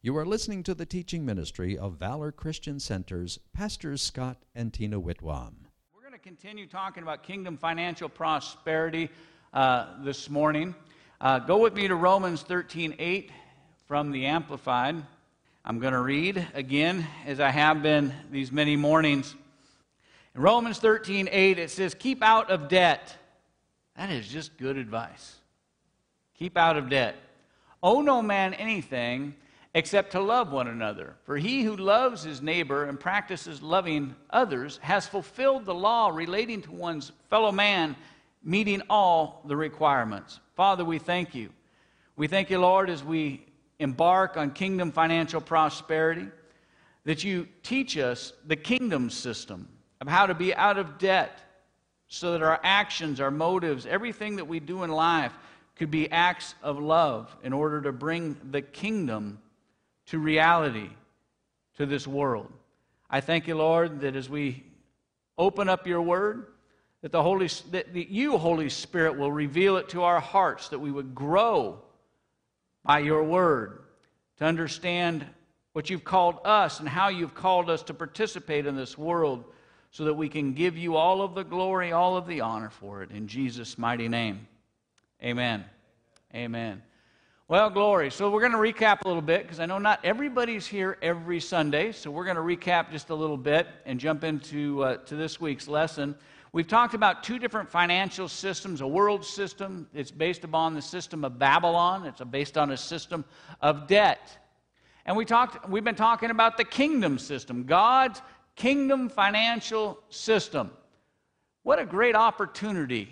You are listening to the teaching ministry of Valor Christian Center's Pastors Scott and Tina Whitwam. We're going to continue talking about kingdom financial prosperity uh, this morning. Uh, go with me to Romans 13 8 from the Amplified. I'm going to read again, as I have been these many mornings. In Romans 13 8, it says, Keep out of debt. That is just good advice. Keep out of debt. Owe no man anything except to love one another. For he who loves his neighbor and practices loving others has fulfilled the law relating to one's fellow man, meeting all the requirements. Father, we thank you. We thank you, Lord, as we embark on kingdom financial prosperity, that you teach us the kingdom system of how to be out of debt so that our actions, our motives, everything that we do in life could be acts of love in order to bring the kingdom to reality to this world. I thank you, Lord, that as we open up your word, that the Holy that you, Holy Spirit, will reveal it to our hearts, that we would grow by your word to understand what you've called us and how you've called us to participate in this world so that we can give you all of the glory, all of the honor for it. In Jesus' mighty name. Amen. Amen. Well, glory. So we're going to recap a little bit because I know not everybody's here every Sunday. So we're going to recap just a little bit and jump into uh, to this week's lesson. We've talked about two different financial systems a world system, it's based upon the system of Babylon, it's based on a system of debt. And we talked, we've been talking about the kingdom system, God's kingdom financial system. What a great opportunity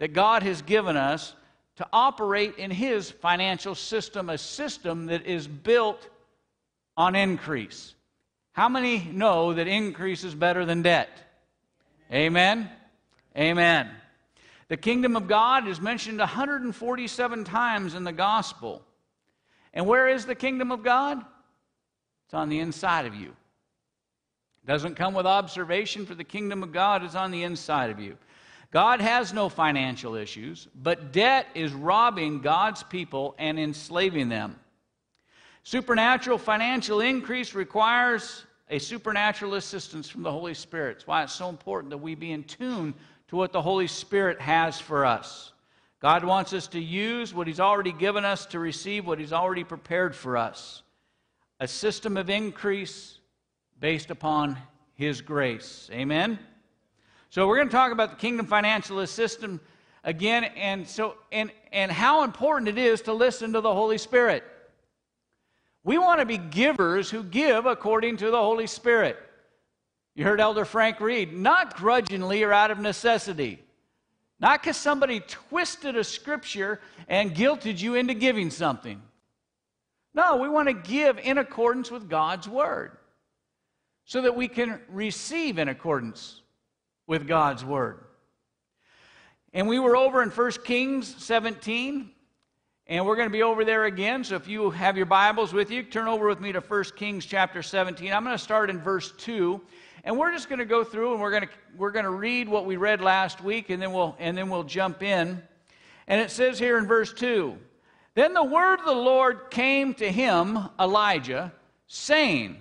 that God has given us to operate in his financial system, a system that is built on increase. How many know that increase is better than debt? Amen? Amen. The kingdom of God is mentioned 147 times in the gospel. And where is the kingdom of God? It's on the inside of you. It doesn't come with observation, for the kingdom of God is on the inside of you. God has no financial issues, but debt is robbing God's people and enslaving them. Supernatural financial increase requires a supernatural assistance from the Holy Spirit. It's why it's so important that we be in tune to what the Holy Spirit has for us. God wants us to use what He's already given us to receive what He's already prepared for us. A system of increase based upon His grace. Amen? So we're going to talk about the kingdom financialist system again and so and and how important it is to listen to the Holy Spirit. We want to be givers who give according to the Holy Spirit. You heard Elder Frank read, not grudgingly or out of necessity. Not because somebody twisted a scripture and guilted you into giving something. No, we want to give in accordance with God's word so that we can receive in accordance with God's Word. And we were over in 1 Kings 17, and we're going to be over there again. So if you have your Bibles with you, turn over with me to 1 Kings chapter 17. I'm going to start in verse 2. And we're just going to go through and we're going to, we're going to read what we read last week, and then, we'll, and then we'll jump in. And it says here in verse 2 Then the word of the Lord came to him, Elijah, saying,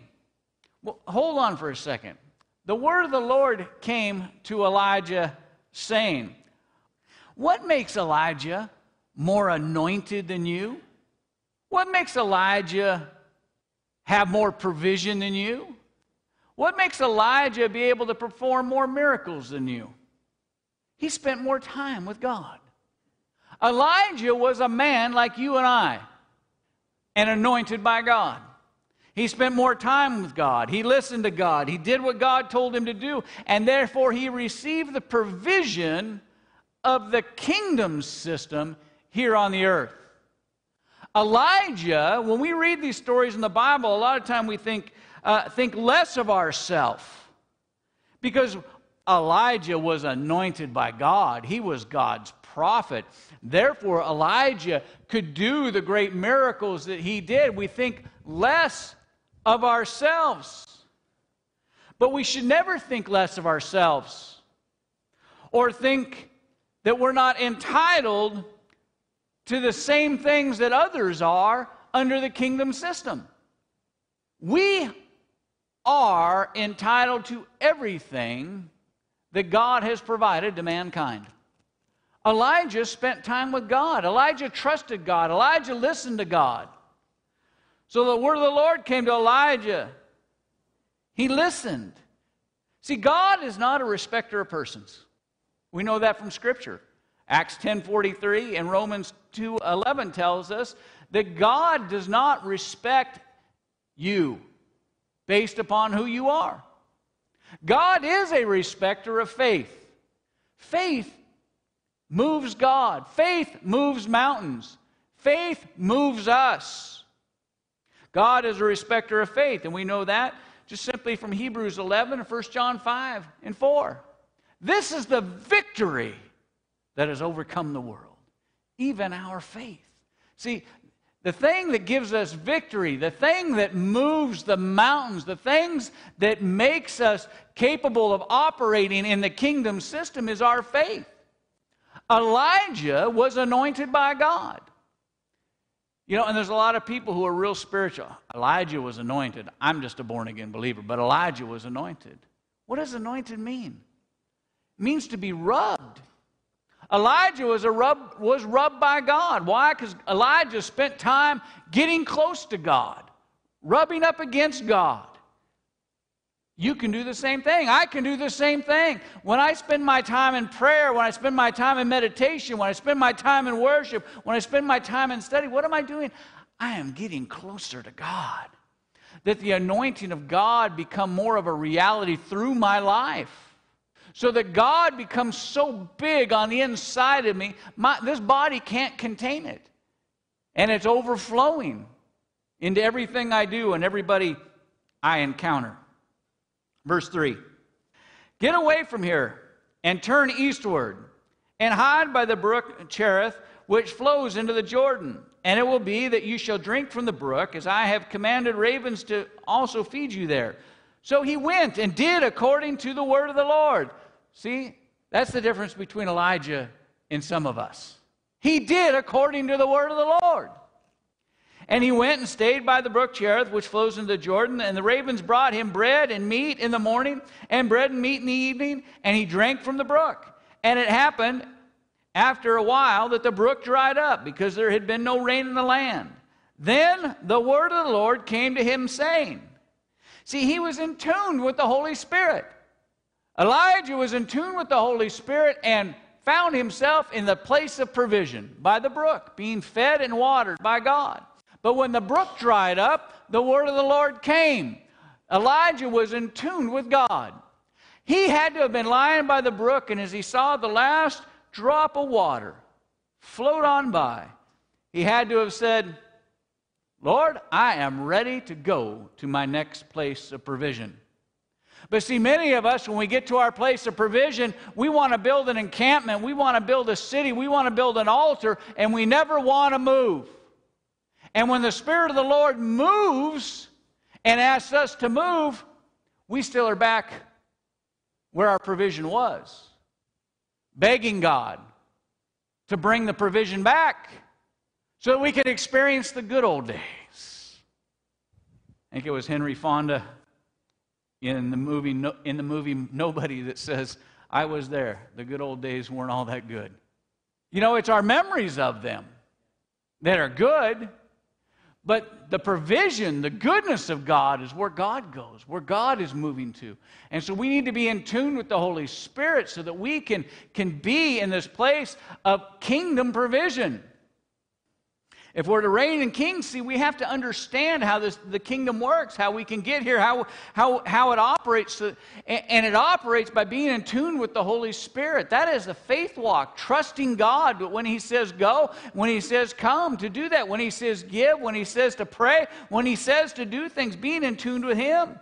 well, hold on for a second the word of the Lord came to Elijah saying, What makes Elijah more anointed than you? What makes Elijah have more provision than you? What makes Elijah be able to perform more miracles than you? He spent more time with God. Elijah was a man like you and I and anointed by God. He spent more time with God. He listened to God. He did what God told him to do. And therefore, he received the provision of the kingdom system here on the earth. Elijah, when we read these stories in the Bible, a lot of time we think, uh, think less of ourselves. Because Elijah was anointed by God, he was God's prophet. Therefore, Elijah could do the great miracles that he did. We think less of ourselves. But we should never think less of ourselves or think that we're not entitled to the same things that others are under the kingdom system. We are entitled to everything that God has provided to mankind. Elijah spent time with God. Elijah trusted God. Elijah listened to God. So the word of the Lord came to Elijah. He listened. See, God is not a respecter of persons. We know that from Scripture. Acts 10:43 and Romans 2:11 tells us that God does not respect you based upon who you are. God is a respecter of faith. Faith moves God. Faith moves mountains. Faith moves us. God is a respecter of faith, and we know that just simply from Hebrews 11 and 1 John 5 and 4. This is the victory that has overcome the world, even our faith. See, the thing that gives us victory, the thing that moves the mountains, the things that makes us capable of operating in the kingdom system is our faith. Elijah was anointed by God. You know, and there's a lot of people who are real spiritual. Elijah was anointed. I'm just a born again believer, but Elijah was anointed. What does anointed mean? It means to be rubbed. Elijah was, a rub, was rubbed by God. Why? Because Elijah spent time getting close to God, rubbing up against God. You can do the same thing. I can do the same thing. When I spend my time in prayer, when I spend my time in meditation, when I spend my time in worship, when I spend my time in study, what am I doing? I am getting closer to God. That the anointing of God become more of a reality through my life. So that God becomes so big on the inside of me, my, this body can't contain it. And it's overflowing into everything I do and everybody I encounter. Verse 3 Get away from here and turn eastward and hide by the brook Cherith, which flows into the Jordan. And it will be that you shall drink from the brook, as I have commanded ravens to also feed you there. So he went and did according to the word of the Lord. See, that's the difference between Elijah and some of us. He did according to the word of the Lord. And he went and stayed by the brook Cherith, which flows into Jordan. And the ravens brought him bread and meat in the morning, and bread and meat in the evening, and he drank from the brook. And it happened after a while that the brook dried up, because there had been no rain in the land. Then the word of the Lord came to him, saying, See, he was in tune with the Holy Spirit. Elijah was in tune with the Holy Spirit and found himself in the place of provision by the brook, being fed and watered by God. But when the brook dried up, the word of the Lord came. Elijah was in tune with God. He had to have been lying by the brook, and as he saw the last drop of water float on by, he had to have said, Lord, I am ready to go to my next place of provision. But see, many of us, when we get to our place of provision, we want to build an encampment, we want to build a city, we want to build an altar, and we never want to move. And when the Spirit of the Lord moves and asks us to move, we still are back where our provision was, begging God to bring the provision back so that we can experience the good old days. I think it was Henry Fonda in the movie, in the movie Nobody that says, I was there. The good old days weren't all that good. You know, it's our memories of them that are good, but the provision, the goodness of God is where God goes, where God is moving to. And so we need to be in tune with the Holy Spirit so that we can, can be in this place of kingdom provision. If we're to reign in king, see, we have to understand how this, the kingdom works, how we can get here, how, how, how it operates. Uh, and, and it operates by being in tune with the Holy Spirit. That is the faith walk, trusting God. But when He says go, when He says come, to do that. When He says give, when He says to pray, when He says to do things, being in tune with Him.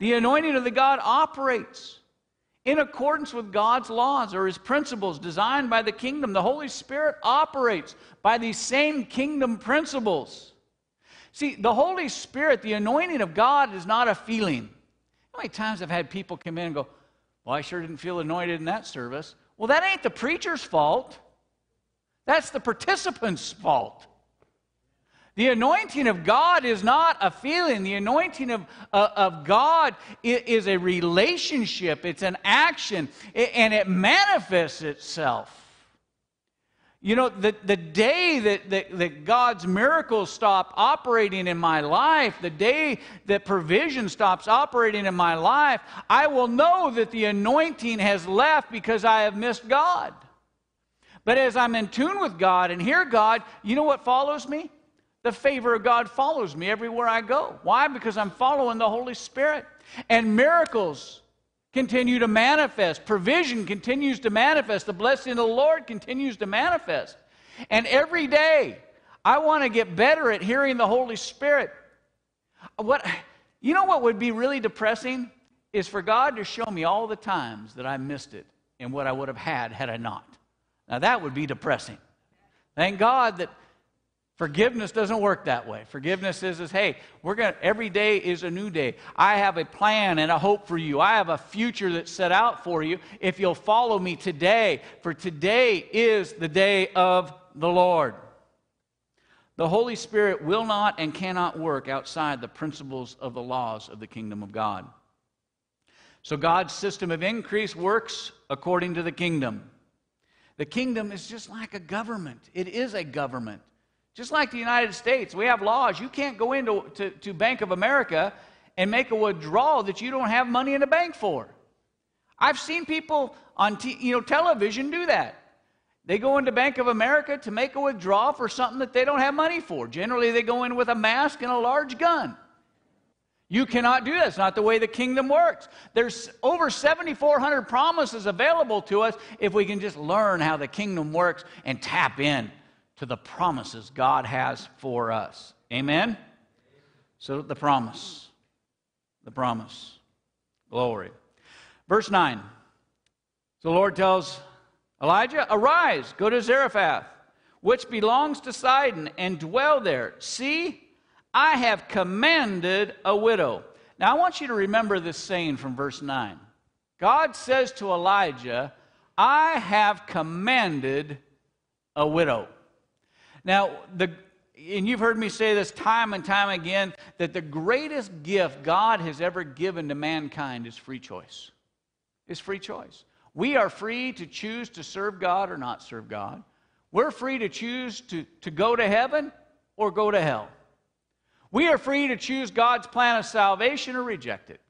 The anointing of the God operates in accordance with God's laws or his principles designed by the kingdom. The Holy Spirit operates by these same kingdom principles. See, the Holy Spirit, the anointing of God, is not a feeling. How many times I've had people come in and go, Well, I sure didn't feel anointed in that service. Well, that ain't the preacher's fault, that's the participant's fault. The anointing of God is not a feeling. The anointing of, uh, of God is a relationship, it's an action, and it manifests itself. You know, the, the day that, that, that, God's miracles stop operating in my life, the day that provision stops operating in my life, I will know that the anointing has left because I have missed God. But as I'm in tune with God and hear God, you know what follows me? The favor of God follows me everywhere I go. Why? Because I'm following the Holy Spirit. And miracles continue to manifest. Provision continues to manifest. The blessing of the Lord continues to manifest. And every day, I want to get better at hearing the Holy Spirit. What, you know what would be really depressing? Is for God to show me all the times that I missed it and what I would have had had I not. Now, that would be depressing. Thank God that Forgiveness doesn't work that way. Forgiveness is, is hey, we're to, every day is a new day. I have a plan and a hope for you. I have a future that's set out for you if you'll follow me today, for today is the day of the Lord. The Holy Spirit will not and cannot work outside the principles of the laws of the kingdom of God. So God's system of increase works according to the kingdom. The kingdom is just like a government, it is a government. Just like the United States, we have laws. You can't go into to, to Bank of America and make a withdrawal that you don't have money in the bank for. I've seen people on t- you know, television do that. They go into Bank of America to make a withdrawal for something that they don't have money for. Generally, they go in with a mask and a large gun. You cannot do that. It's not the way the kingdom works. There's over 7,400 promises available to us if we can just learn how the kingdom works and tap in to the promises God has for us. Amen? So, the promise. The promise. Glory. Verse 9. The Lord tells Elijah, Arise, go to Zarephath, which belongs to Sidon, and dwell there. See, I have commanded a widow. Now, I want you to remember this saying from verse 9. God says to Elijah, I have commanded a widow. Now, the, and you've heard me say this time and time again that the greatest gift God has ever given to mankind is free choice. Is free choice. We are free to choose to serve God or not serve God. We're free to choose to, to go to heaven or go to hell. We are free to choose God's plan of salvation or reject it.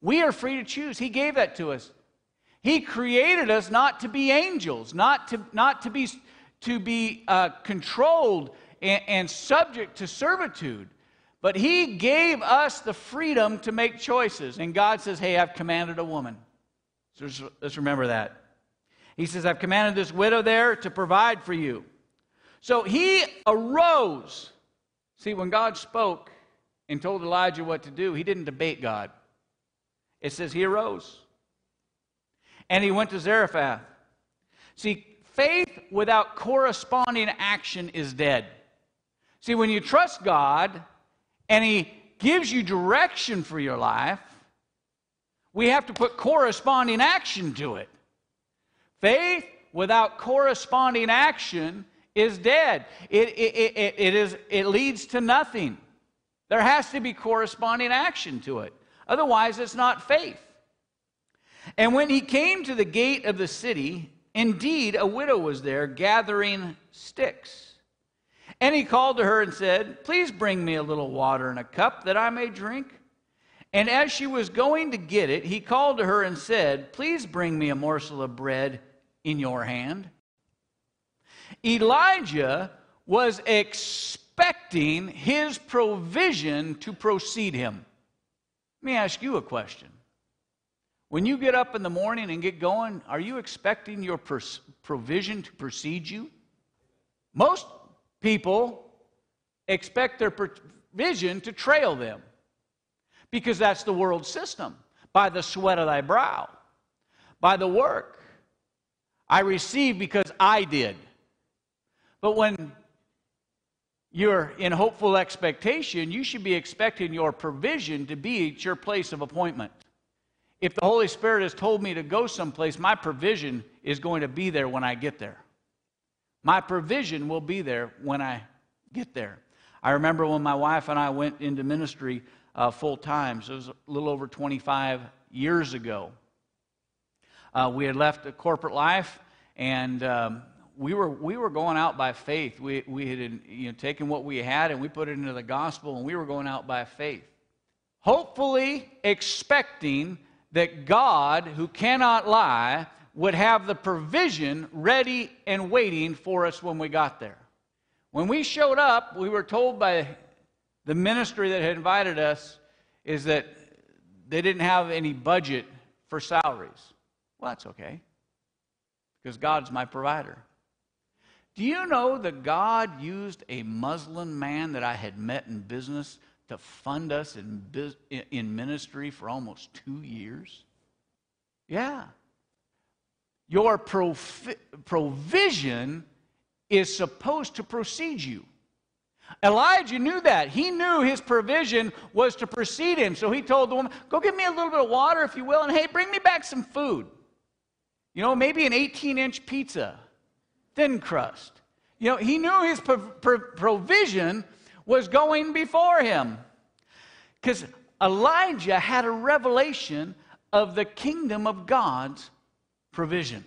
We are free to choose. He gave that to us. He created us not to be angels, not to, not to be to be uh, controlled and, and subject to servitude. But he gave us the freedom to make choices. And God says, Hey, I've commanded a woman. So let's remember that. He says, I've commanded this widow there to provide for you. So he arose. See, when God spoke and told Elijah what to do, he didn't debate God. It says he arose. And he went to Zarephath. See, faith without corresponding action is dead. See, when you trust God and He gives you direction for your life, we have to put corresponding action to it. Faith without corresponding action is dead. It, it, it, it, is, it leads to nothing. There has to be corresponding action to it. Otherwise, it's not faith. And when he came to the gate of the city, Indeed, a widow was there gathering sticks. And he called to her and said, Please bring me a little water in a cup that I may drink. And as she was going to get it, he called to her and said, Please bring me a morsel of bread in your hand. Elijah was expecting his provision to proceed him. Let me ask you a question. When you get up in the morning and get going, are you expecting your pers- provision to precede you? Most people expect their provision to trail them because that's the world system. By the sweat of thy brow, by the work. I receive because I did. But when you're in hopeful expectation, you should be expecting your provision to be at your place of appointment. If the Holy Spirit has told me to go someplace, my provision is going to be there when I get there. My provision will be there when I get there. I remember when my wife and I went into ministry uh, full time, so it was a little over 25 years ago. Uh, we had left a corporate life, and um, we, were, we were going out by faith. We, we had you know, taken what we had and we put it into the gospel, and we were going out by faith. Hopefully, expecting that God, who cannot lie, would have the provision ready and waiting for us when we got there. When we showed up, we were told by the ministry that had invited us is that they didn't have any budget for salaries. Well, that's okay, because God's my provider. Do you know that God used a Muslim man that I had met in business to fund us in, in ministry for almost two years? Yeah. Your provision is supposed to precede you. Elijah knew that. He knew his provision was to precede him. So he told the woman, Go get me a little bit of water, if you will, and hey, bring me back some food. You know, maybe an 18 inch pizza, thin crust. You know, he knew his provision was going before him. Because Elijah had a revelation of the kingdom of God's provision.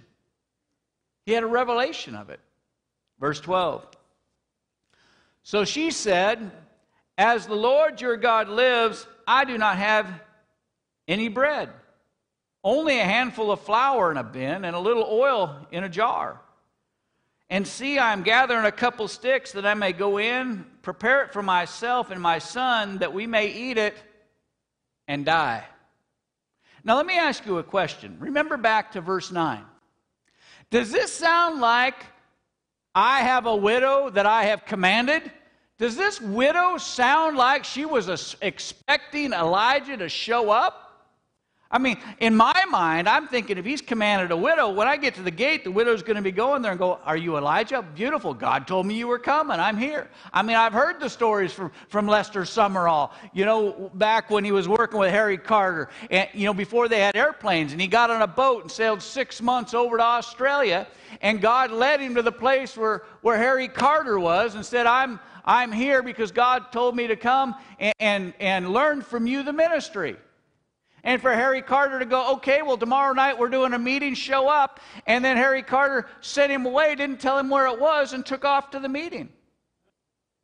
He had a revelation of it. Verse 12. So she said, As the Lord your God lives, I do not have any bread, only a handful of flour in a bin and a little oil in a jar. And see, I am gathering a couple sticks that I may go in, prepare it for myself and my son, that we may eat it and die. Now, let me ask you a question. Remember back to verse 9. Does this sound like I have a widow that I have commanded? Does this widow sound like she was expecting Elijah to show up? I mean, in my mind, I'm thinking if he's commanded a widow, when I get to the gate, the widow's going to be going there and go, Are you Elijah? Beautiful. God told me you were coming. I'm here. I mean, I've heard the stories from, from Lester Sumrall, you know, back when he was working with Harry Carter, and, you know, before they had airplanes, and he got on a boat and sailed six months over to Australia, and God led him to the place where, where Harry Carter was and said, I'm, I'm here because God told me to come and, and, and learn from you the ministry and for Harry Carter to go, okay, well, tomorrow night we're doing a meeting, show up. And then Harry Carter sent him away, didn't tell him where it was, and took off to the meeting.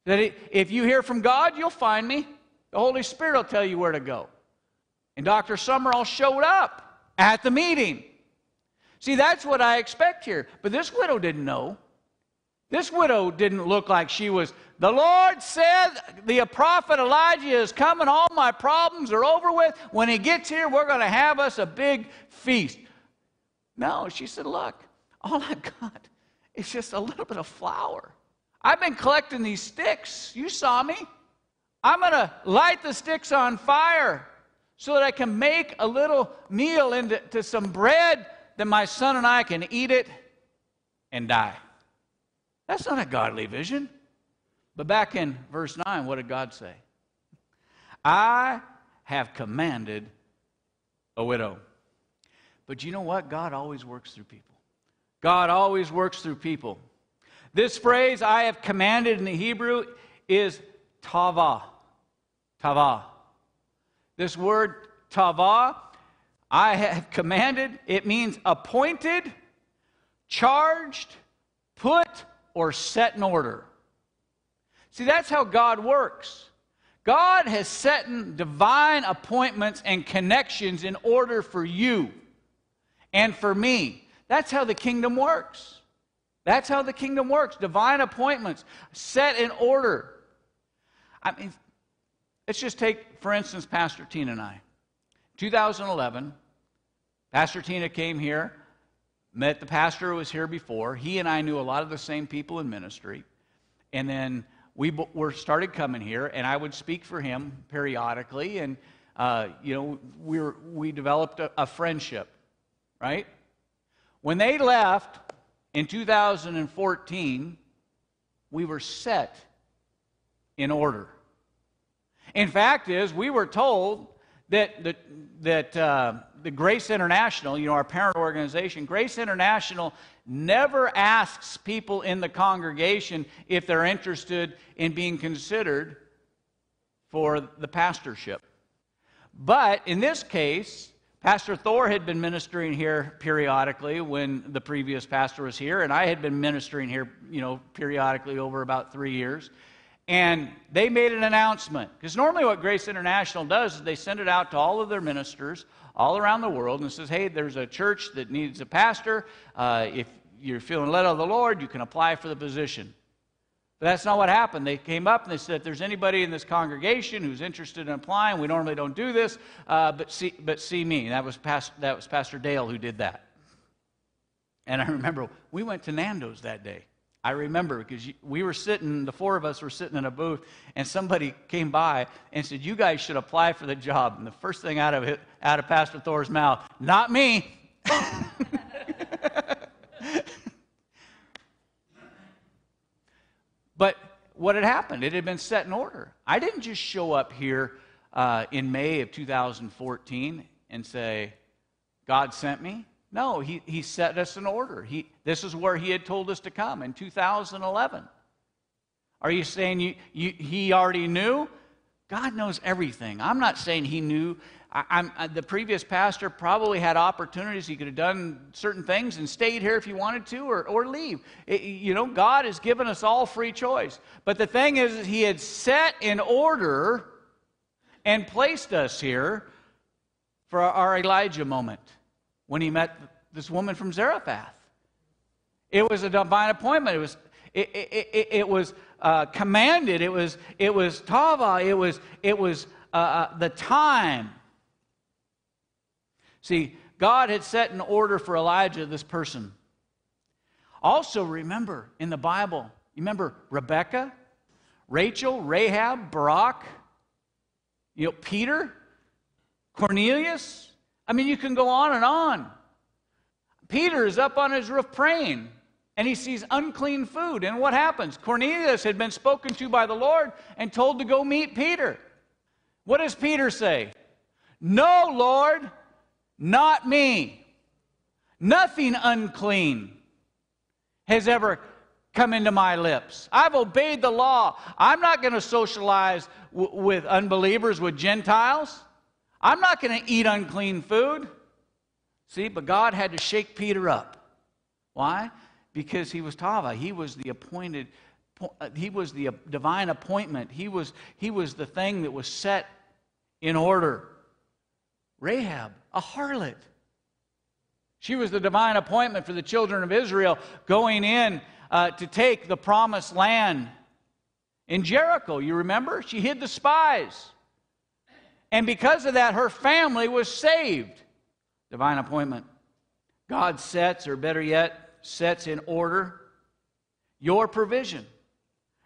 That if you hear from God, you'll find me. The Holy Spirit will tell you where to go. And Dr. Sumrall showed up at the meeting. See, that's what I expect here. But this widow didn't know. This widow didn't look like she was, the Lord said, the prophet Elijah is coming, all my problems are over with. When he gets here, we're going to have us a big feast. No, she said, Look, all I've got is just a little bit of flour. I've been collecting these sticks. You saw me. I'm going to light the sticks on fire so that I can make a little meal into some bread that my son and I can eat it and die. That's not a godly vision. But back in verse 9, what did God say? I have commanded a widow. But you know what? God always works through people. God always works through people. This phrase, I have commanded in the Hebrew, is tava. Tava. This word tava, I have commanded, it means appointed, charged, put or set in order. See, that's how God works. God has set in divine appointments and connections in order for you and for me. That's how the kingdom works. That's how the kingdom works. Divine appointments set in order. I mean, let's just take, for instance, Pastor Tina and I. 2011, Pastor Tina came here met the pastor who was here before. He and I knew a lot of the same people in ministry. And then we were started coming here, and I would speak for him periodically. And, uh, you know, we, were, we developed a, a friendship, right? When they left in 2014, we were set in order. In fact, is we were told that, that, that uh, the Grace International, you know, our parent organization, Grace International never asks people in the congregation if they're interested in being considered for the pastorship. But in this case, Pastor Thor had been ministering here periodically when the previous pastor was here, and I had been ministering here, you know, periodically over about three years. And they made an announcement. Because normally, what Grace International does is they send it out to all of their ministers all around the world and says, hey, there's a church that needs a pastor. Uh, if you're feeling led of the Lord, you can apply for the position. But that's not what happened. They came up and they said, if there's anybody in this congregation who's interested in applying, we normally don't do this, uh, but, see, but see me. That was, Past, that was Pastor Dale who did that. And I remember we went to Nando's that day. I remember because we were sitting, the four of us were sitting in a booth, and somebody came by and said, You guys should apply for the job. And the first thing out of, it, out of Pastor Thor's mouth, Not me. But what had happened? It had been set in order. I didn't just show up here uh, in May of 2014 and say, God sent me. No, he, he set us in order. He, this is where He had told us to come in 2011. Are you saying you, you, He already knew? God knows everything. I'm not saying He knew I, I, the previous pastor probably had opportunities. He could have done certain things and stayed here if he wanted to or, or leave. It, you know, God has given us all free choice. But the thing is, He had set in order and placed us here for our Elijah moment when he met this woman from Zarephath. It was a divine appointment. It was, it, it, it, it was uh, commanded. It was, it was tava. It was, it was uh, uh the time See, God had set in order for Elijah this person. Also, remember in the Bible, you remember Rebecca, Rachel, Rahab, Barak, you know, Peter, Cornelius. I mean, you can go on and on. Peter is up on his roof praying and he sees unclean food. And what happens? Cornelius had been spoken to by the Lord and told to go meet Peter. What does Peter say? No, Lord, not me. Nothing unclean has ever come into my lips. I've obeyed the law. I'm not going to socialize w- with unbelievers, with Gentiles. I'm not going to eat unclean food. See, but God had to shake Peter up. Why? Because he was Tava. He was the appointed, he was the divine appointment. He was, he was the thing that was set in order. Rahab, a harlot. She was the divine appointment for the children of Israel going in uh, to take the promised land in Jericho. You remember? She hid the spies. And because of that, her family was saved. Divine appointment. God sets, or better yet, sets in order your provision,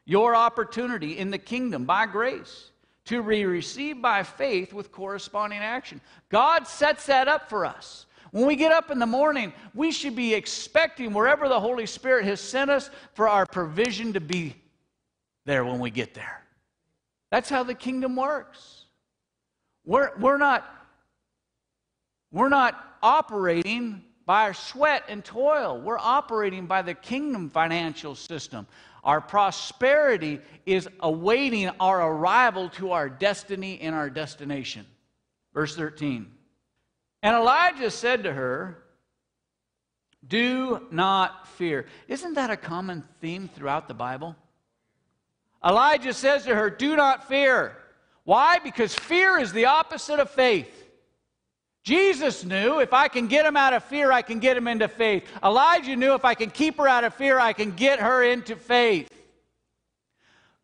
your opportunity in the kingdom by grace to be received by faith with corresponding action. God sets that up for us. When we get up in the morning, we should be expecting wherever the Holy Spirit has sent us for our provision to be there when we get there. That's how the kingdom works. We're, we're, not, we're not operating by our sweat and toil, we're operating by the kingdom financial system. Our prosperity is awaiting our arrival to our destiny and our destination. Verse 13. And Elijah said to her, Do not fear. Isn't that a common theme throughout the Bible? Elijah says to her, Do not fear. Why? Because fear is the opposite of faith. Jesus knew if I can get him out of fear, I can get him into faith. Elijah knew if I can keep her out of fear, I can get her into faith.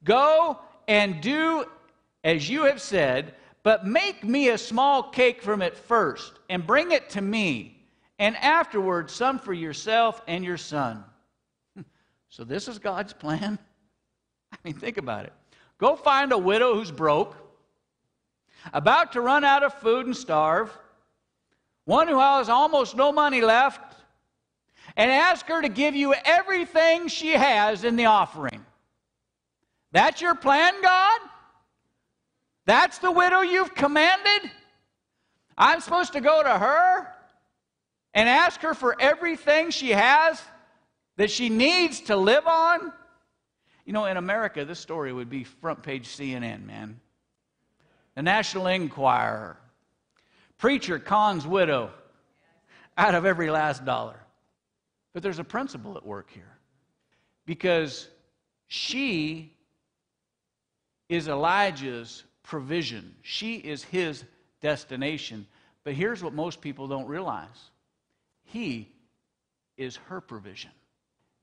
Go and do as you have said, but make me a small cake from it first, and bring it to me, and afterward some for yourself and your son. So, this is God's plan? I mean, think about it. Go find a widow who's broke, about to run out of food and starve one who has almost no money left, and ask her to give you everything she has in the offering. That's your plan, God? That's the widow you've commanded? I'm supposed to go to her and ask her for everything she has that she needs to live on? You know, in America, this story would be front page CNN, man. The National Enquirer. Preacher cons widow out of every last dollar. But there's a principle at work here. Because she is Elijah's provision, she is his destination. But here's what most people don't realize He is her provision.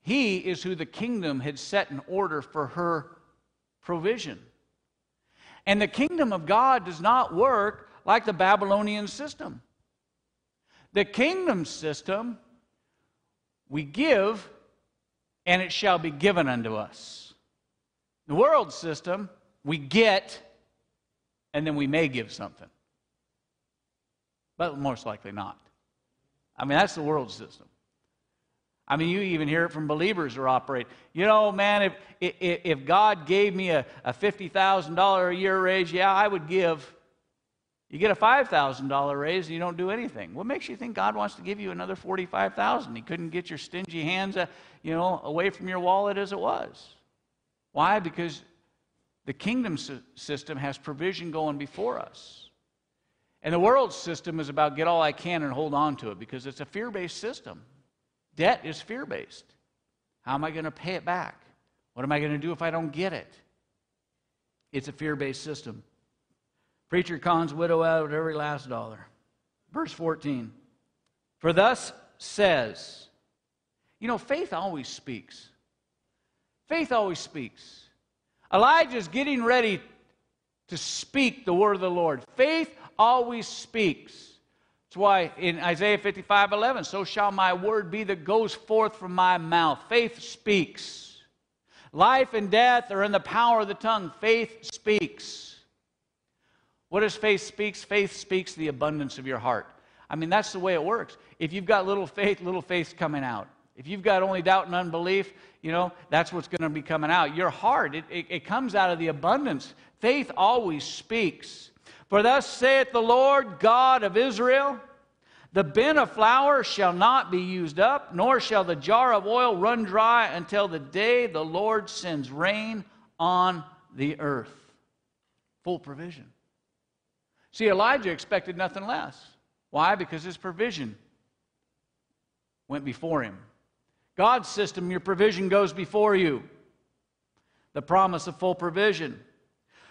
He is who the kingdom had set in order for her provision. And the kingdom of God does not work like the Babylonian system. The kingdom system, we give, and it shall be given unto us. The world system, we get, and then we may give something. But most likely not. I mean, that's the world system. I mean, you even hear it from believers who operate. You know, man, if, if, if God gave me a, a $50,000 a year raise, yeah, I would give. You get a $5,000 raise and you don't do anything. What makes you think God wants to give you another 45,000? He couldn't get your stingy hands, uh, you know, away from your wallet as it was. Why? Because the kingdom system has provision going before us. And the world system is about get all I can and hold on to it because it's a fear based system. Debt is fear based. How am I going to pay it back? What am I going to do if I don't get it? It's a fear based system. Preacher cons widow out every last dollar. Verse 14. For thus says, you know, faith always speaks. Faith always speaks. Elijah's getting ready to speak the word of the Lord. Faith always speaks. That's why in Isaiah 55 11, so shall my word be that goes forth from my mouth. Faith speaks. Life and death are in the power of the tongue. Faith speaks. What does faith speaks? Faith speaks the abundance of your heart. I mean, that's the way it works. If you've got little faith, little faith's coming out. If you've got only doubt and unbelief, you know, that's what's going to be coming out. Your heart, it, it, it comes out of the abundance. Faith always speaks. For thus saith the Lord God of Israel The bin of flour shall not be used up, nor shall the jar of oil run dry until the day the Lord sends rain on the earth. Full provision. See, Elijah expected nothing less. Why? Because his provision went before him. God's system, your provision goes before you. The promise of full provision.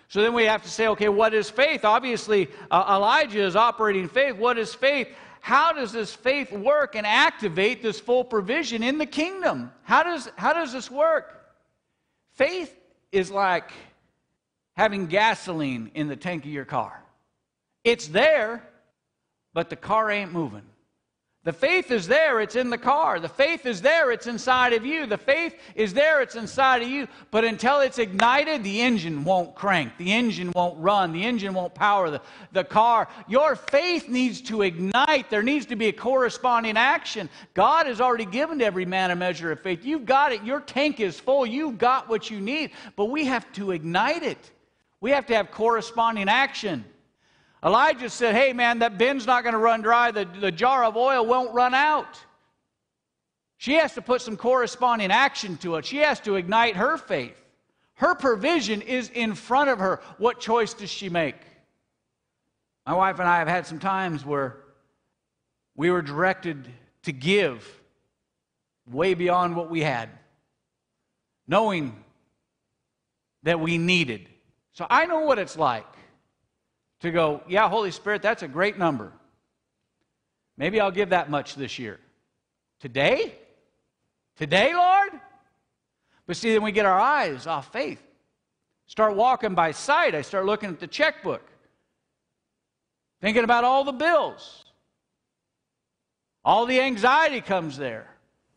So then we have to say, okay, what is faith? Obviously, uh, Elijah is operating faith. What is faith? How does this faith work and activate this full provision in the kingdom? How does, how does this work? Faith is like having gasoline in the tank of your car. It's there, but the car ain't moving. The faith is there, it's in the car. The faith is there, it's inside of you. The faith is there, it's inside of you. But until it's ignited, the engine won't crank. The engine won't run. The engine won't power the, the car. Your faith needs to ignite. There needs to be a corresponding action. God has already given to every man a measure of faith. You've got it. Your tank is full. You've got what you need. But we have to ignite it, we have to have corresponding action. Elijah said, Hey, man, that bin's not going to run dry. The, the jar of oil won't run out. She has to put some corresponding action to it. She has to ignite her faith. Her provision is in front of her. What choice does she make? My wife and I have had some times where we were directed to give way beyond what we had, knowing that we needed. So I know what it's like to go, yeah, Holy Spirit, that's a great number. Maybe I'll give that much this year. Today? Today, Lord? But see, then we get our eyes off faith. Start walking by sight. I start looking at the checkbook, thinking about all the bills. All the anxiety comes there.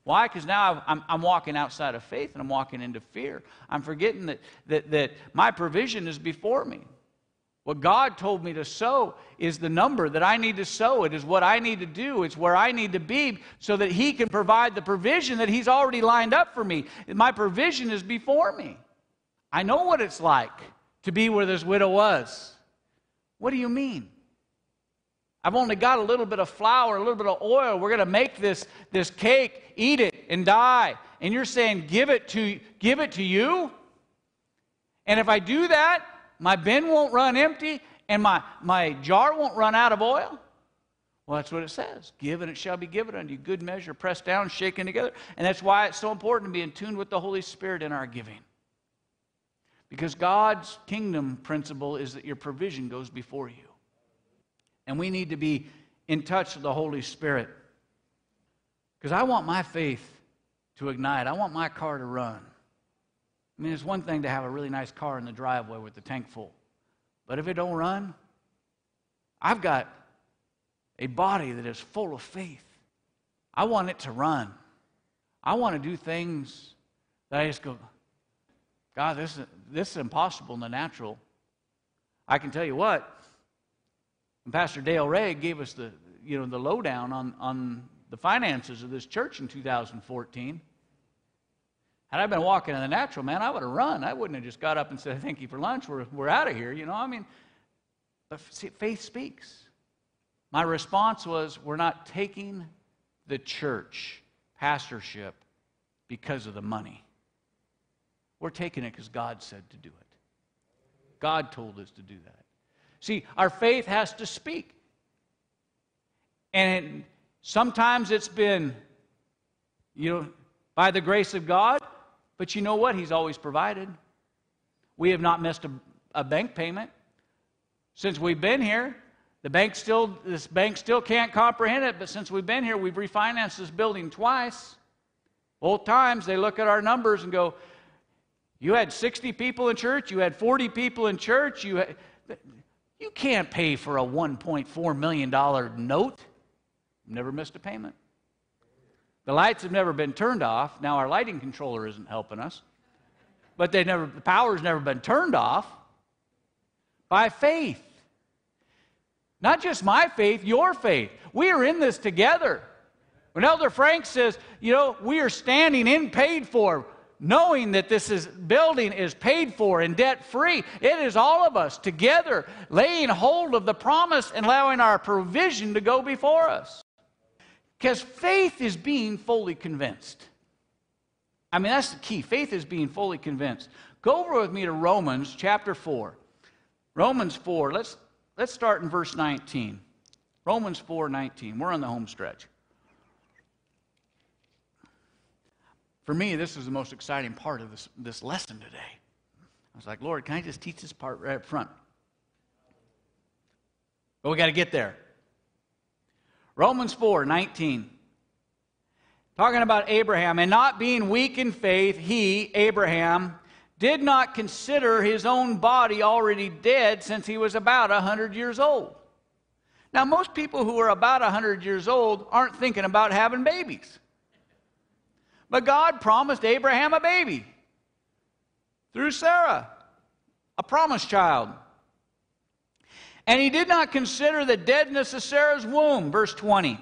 Why? Because now I'm, I'm, walking outside of faith and I'm walking into fear. I'm forgetting that, that, that my provision is before me. What God told me to sow is the number that I need to sow. It is what I need to do. It's where I need to be so that He can provide the provision that He's already lined up for me. My provision is before me. I know what it's like to be where this widow was. What do you mean? I've only got a little bit of flour, a little bit of oil. We're going to make this, this cake, eat it, and die. and you're saying, give it to, give it to you? And if I do that, my bin won't run empty and my, my jar won't run out of oil? Well, that's what it says. Give and it shall be given unto you. Good measure, pressed down, shaken together. And that's why it's so important to be in tune with the Holy Spirit in our giving. Because God's kingdom principle is that your provision goes before you. And we need to be in touch with the Holy Spirit. Because I want my faith to ignite, I want my car to run. I mean, it's one thing to have a really nice car in the driveway with the tank full. But if it don't run, I've got a body that is full of faith. I want it to run. I want to do things that I just go, God, this is, this is impossible in the natural. I can tell you what, Pastor Dale Ray gave us the, you know, the lowdown on, on the finances of this church in 2014. Had I been walking in the natural, man, I would have run. I wouldn't have just got up and said, thank you for lunch. We're, we're out of here. You know, I mean, but see, faith speaks. My response was, we're not taking the church pastorship because of the money. We're taking it because God said to do it. God told us to do that. See, our faith has to speak. And sometimes it's been, you know, by the grace of God, but you know what? He's always provided. We have not missed a, a bank payment since we've been here. The bank still, this bank still can't comprehend it, but since we've been here, we've refinanced this building twice. Both times they look at our numbers and go, You had 60 people in church, you had 40 people in church, you, you can't pay for a $1.4 million note. Never missed a payment. The lights have never been turned off. Now our lighting controller isn't helping us. But they never the power's never been turned off by faith. Not just my faith, your faith. We are in this together. When Elder Frank says, you know, we are standing in paid for, knowing that this is, building is paid for and debt free, it is all of us together laying hold of the promise and allowing our provision to go before us. Because faith is being fully convinced. I mean, that's the key. Faith is being fully convinced. Go over with me to Romans chapter 4. Romans 4, let's, let's start in verse 19. Romans 4 19. We're on the home stretch. For me, this is the most exciting part of this, this lesson today. I was like, Lord, can I just teach this part right up front? But we got to get there. Romans 4 19. Talking about Abraham, and not being weak in faith, he, Abraham, did not consider his own body already dead since he was about 100 years old. Now, most people who are about 100 years old aren't thinking about having babies. But God promised Abraham a baby through Sarah, a promised child. And he did not consider the deadness of Sarah's womb, verse 20.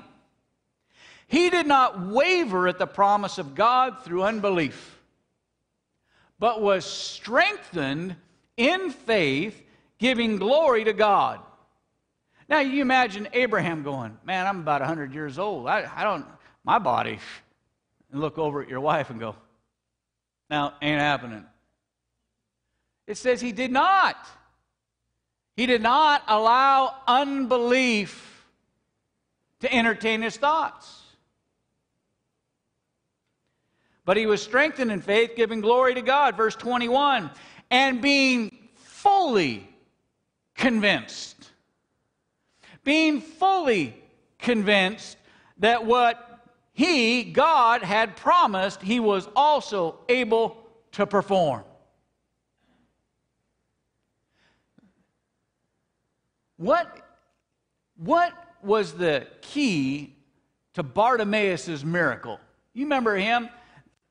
He did not waver at the promise of God through unbelief, but was strengthened in faith, giving glory to God. Now, you imagine Abraham going, Man, I'm about 100 years old. I, I don't, my body. And look over at your wife and go, Now, ain't happening. It says he did not. He did not allow unbelief to entertain his thoughts. But he was strengthened in faith, giving glory to God. Verse 21 and being fully convinced. Being fully convinced that what he, God, had promised, he was also able to perform. What, what was the key to Bartimaeus' miracle? You remember him?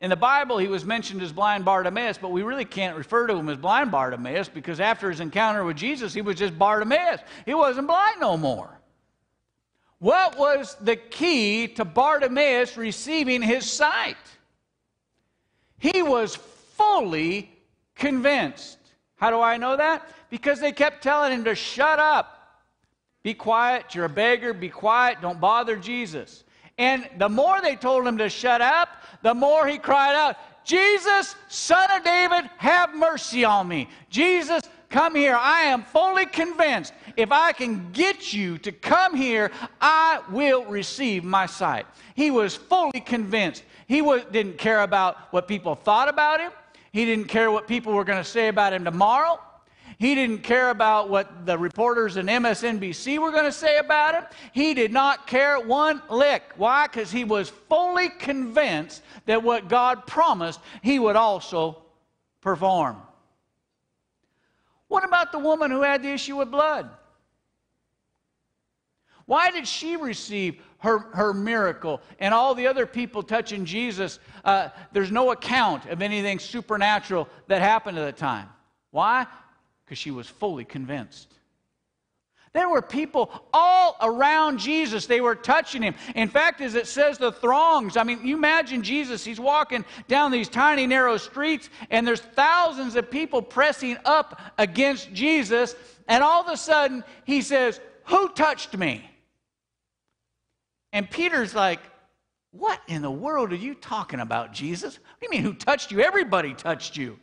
In the Bible, he was mentioned as blind Bartimaeus, but we really can't refer to him as blind Bartimaeus because after his encounter with Jesus, he was just Bartimaeus. He wasn't blind no more. What was the key to Bartimaeus receiving his sight? He was fully convinced. How do I know that? Because they kept telling him to shut up. Be quiet. You're a beggar. Be quiet. Don't bother Jesus. And the more they told him to shut up, the more he cried out, Jesus, son of David, have mercy on me. Jesus, come here. I am fully convinced if I can get you to come here, I will receive my sight. He was fully convinced. He was, didn't care about what people thought about him. He didn't care what people were going to say about him tomorrow. He didn't care about what the reporters in MSNBC were going to say about him. He did not care one lick. Why? Because he was fully convinced that what God promised, he would also perform. What about the woman who had the issue with blood? Why did she receive her, her miracle and all the other people touching Jesus? Uh, there's no account of anything supernatural that happened at the time. Why? Because she was fully convinced. There were people all around Jesus. They were touching him. In fact, as it says, the throngs. I mean, you imagine Jesus, he's walking down these tiny, narrow streets, and there's thousands of people pressing up against Jesus. And all of a sudden, he says, Who touched me? And Peter's like, What in the world are you talking about, Jesus? What do you mean, who touched you? Everybody touched you.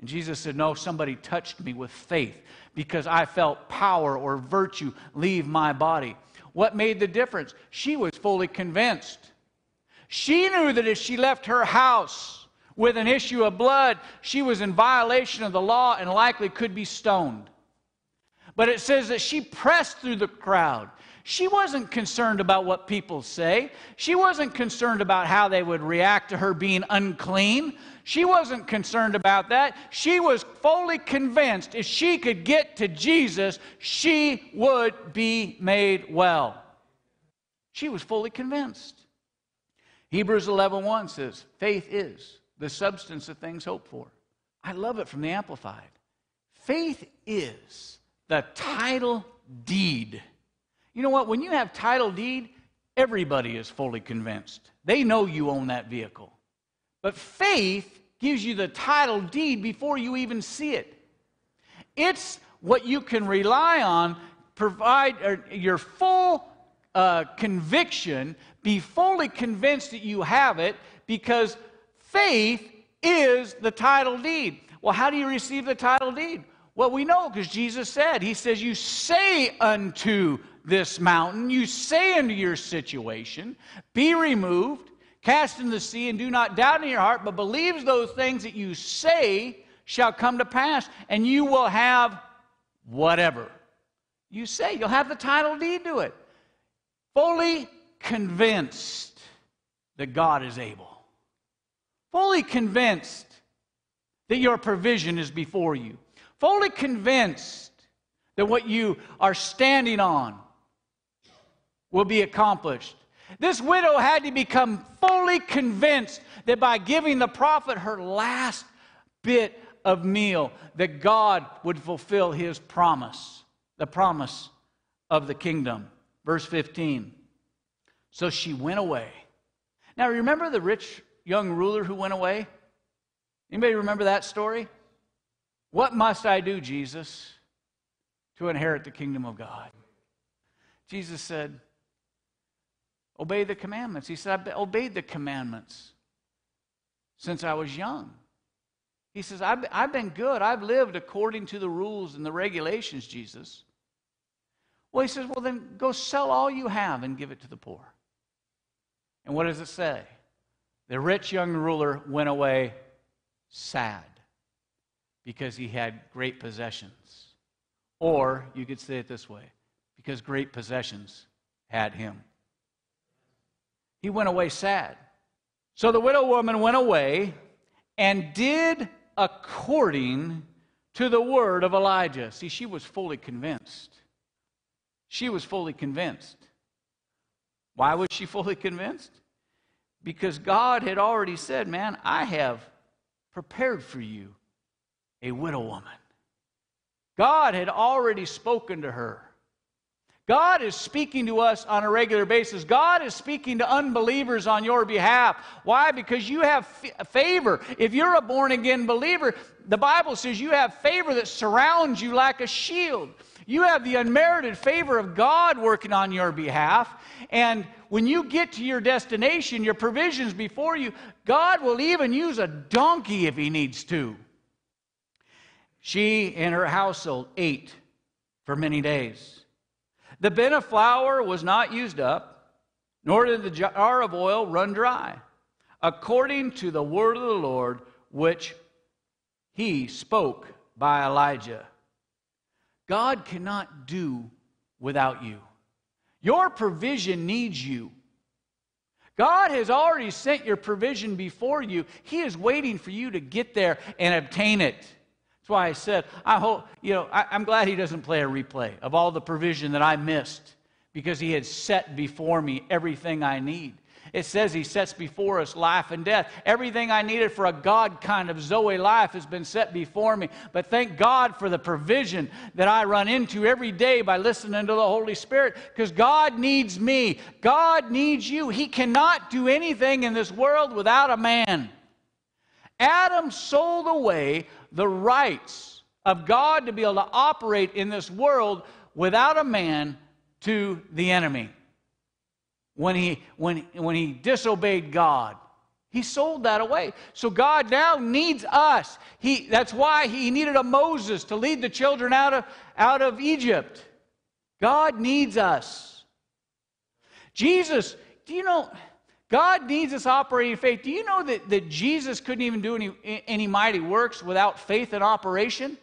And Jesus said, No, somebody touched me with faith because I felt power or virtue leave my body. What made the difference? She was fully convinced. She knew that if she left her house with an issue of blood, she was in violation of the law and likely could be stoned. But it says that she pressed through the crowd. She wasn't concerned about what people say. She wasn't concerned about how they would react to her being unclean. She wasn't concerned about that. She was fully convinced if she could get to Jesus, she would be made well. She was fully convinced. Hebrews 11:1 says, "Faith is the substance of things hoped for." I love it from the amplified. Faith is the title deed. You know what? When you have title deed, everybody is fully convinced. They know you own that vehicle. But faith gives you the title deed before you even see it. It's what you can rely on, provide your full uh, conviction, be fully convinced that you have it, because faith is the title deed. Well, how do you receive the title deed? Well, we know because Jesus said, He says, You say unto this mountain, you say unto your situation, be removed Cast in the sea and do not doubt in your heart, but believes those things that you say shall come to pass, and you will have whatever you say. You'll have the title deed to it. Fully convinced that God is able. Fully convinced that your provision is before you. Fully convinced that what you are standing on will be accomplished. This widow had to become fully convinced that by giving the prophet her last bit of meal, that God would fulfill his promise, the promise of the kingdom. Verse 15. So she went away. Now remember the rich young ruler who went away? Anybody remember that story? What must I do, Jesus, to inherit the kingdom of God? Jesus said, Obey the commandments. He said, I've obeyed the commandments since I was young. He says, I've, I've been good. I've lived according to the rules and the regulations, Jesus. Well, he says, Well, then go sell all you have and give it to the poor. And what does it say? The rich young ruler went away sad because he had great possessions. Or you could say it this way because great possessions had him. He went away sad. So the widow woman went away and did according to the word of Elijah. See, she was fully convinced. She was fully convinced. Why was she fully convinced? Because God had already said, Man, I have prepared for you a widow woman. God had already spoken to her. God is speaking to us on a regular basis. God is speaking to unbelievers on your behalf. Why? Because you have f- favor. If you're a born again believer, the Bible says you have favor that surrounds you like a shield. You have the unmerited favor of God working on your behalf. And when you get to your destination, your provisions before you, God will even use a donkey if He needs to. She and her household ate for many days. The bin of flour was not used up, nor did the jar of oil run dry, according to the word of the Lord, which he spoke by Elijah. God cannot do without you. Your provision needs you. God has already sent your provision before you. He is waiting for you to get there and obtain it. That's why I said, I hope, you know, I, am glad he doesn't play a replay of all the provision that I missed because he had set before me everything I need. It says He sets before us life and death. Everything I needed for a God kind of Zoe life has been set before me. But thank God for the provision that I run into every day by listening to the Holy Spirit because God needs me. God needs you. He cannot do anything in this world without a man. Adam sold away the rights of God to be able to operate in this world without a man to the enemy when he, when, when he disobeyed God. He sold that away. So God now needs us. He, that's why he needed a Moses to lead the children out of, out of Egypt. God needs us. Jesus, do you know, God needs us operating faith. Do you know that, that Jesus couldn't even do any, any mighty works without faith in operation?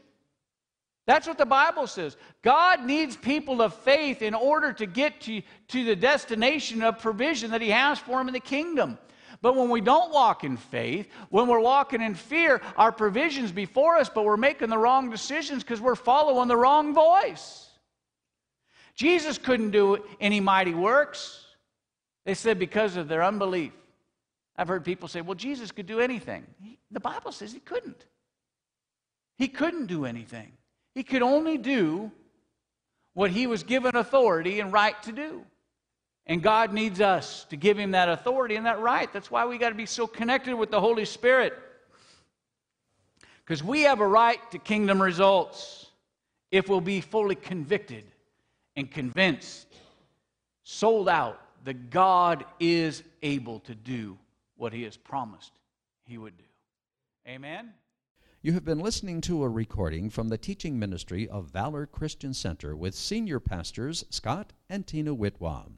That's what the Bible says. God needs people of faith in order to get to, to the destination of provision that He has for them in the kingdom. But when we don't walk in faith, when we're walking in fear, our provision's before us, but we're making the wrong decisions because we're following the wrong voice. Jesus couldn't do any mighty works. They said because of their unbelief. I've heard people say, well, Jesus could do anything. the Bible says he couldn't. He couldn't do anything. He could only do what he was given authority and right to do. And God needs us to give him that authority and that right. That's why we got to be so connected with the Holy Spirit. Because we have a right to kingdom results if we'll be fully convicted and convinced, sold out, that God is able to do what he has promised he would do. Amen. You have been listening to a recording from the teaching ministry of Valor Christian Center with senior pastors Scott and Tina Whitwam.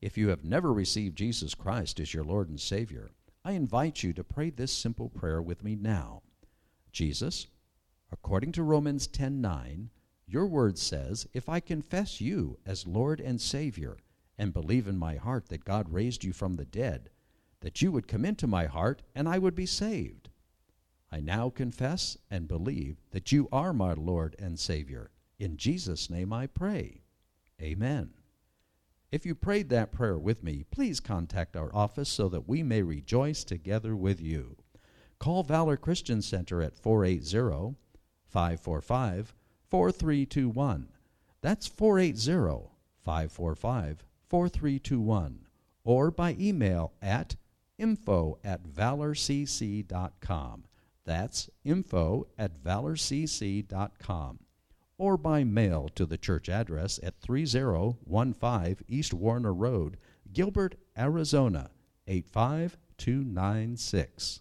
If you have never received Jesus Christ as your Lord and Savior, I invite you to pray this simple prayer with me now. Jesus, according to Romans 10:9, your word says, "If I confess you as Lord and Savior and believe in my heart that God raised you from the dead, that you would come into my heart and I would be saved." I now confess and believe that you are my Lord and Savior. In Jesus' name I pray. Amen. If you prayed that prayer with me, please contact our office so that we may rejoice together with you. Call Valor Christian Center at 480 545 4321. That's 480 545 4321. Or by email at info at valorcc.com. That's info at valorcc.com or by mail to the church address at 3015 East Warner Road, Gilbert, Arizona 85296.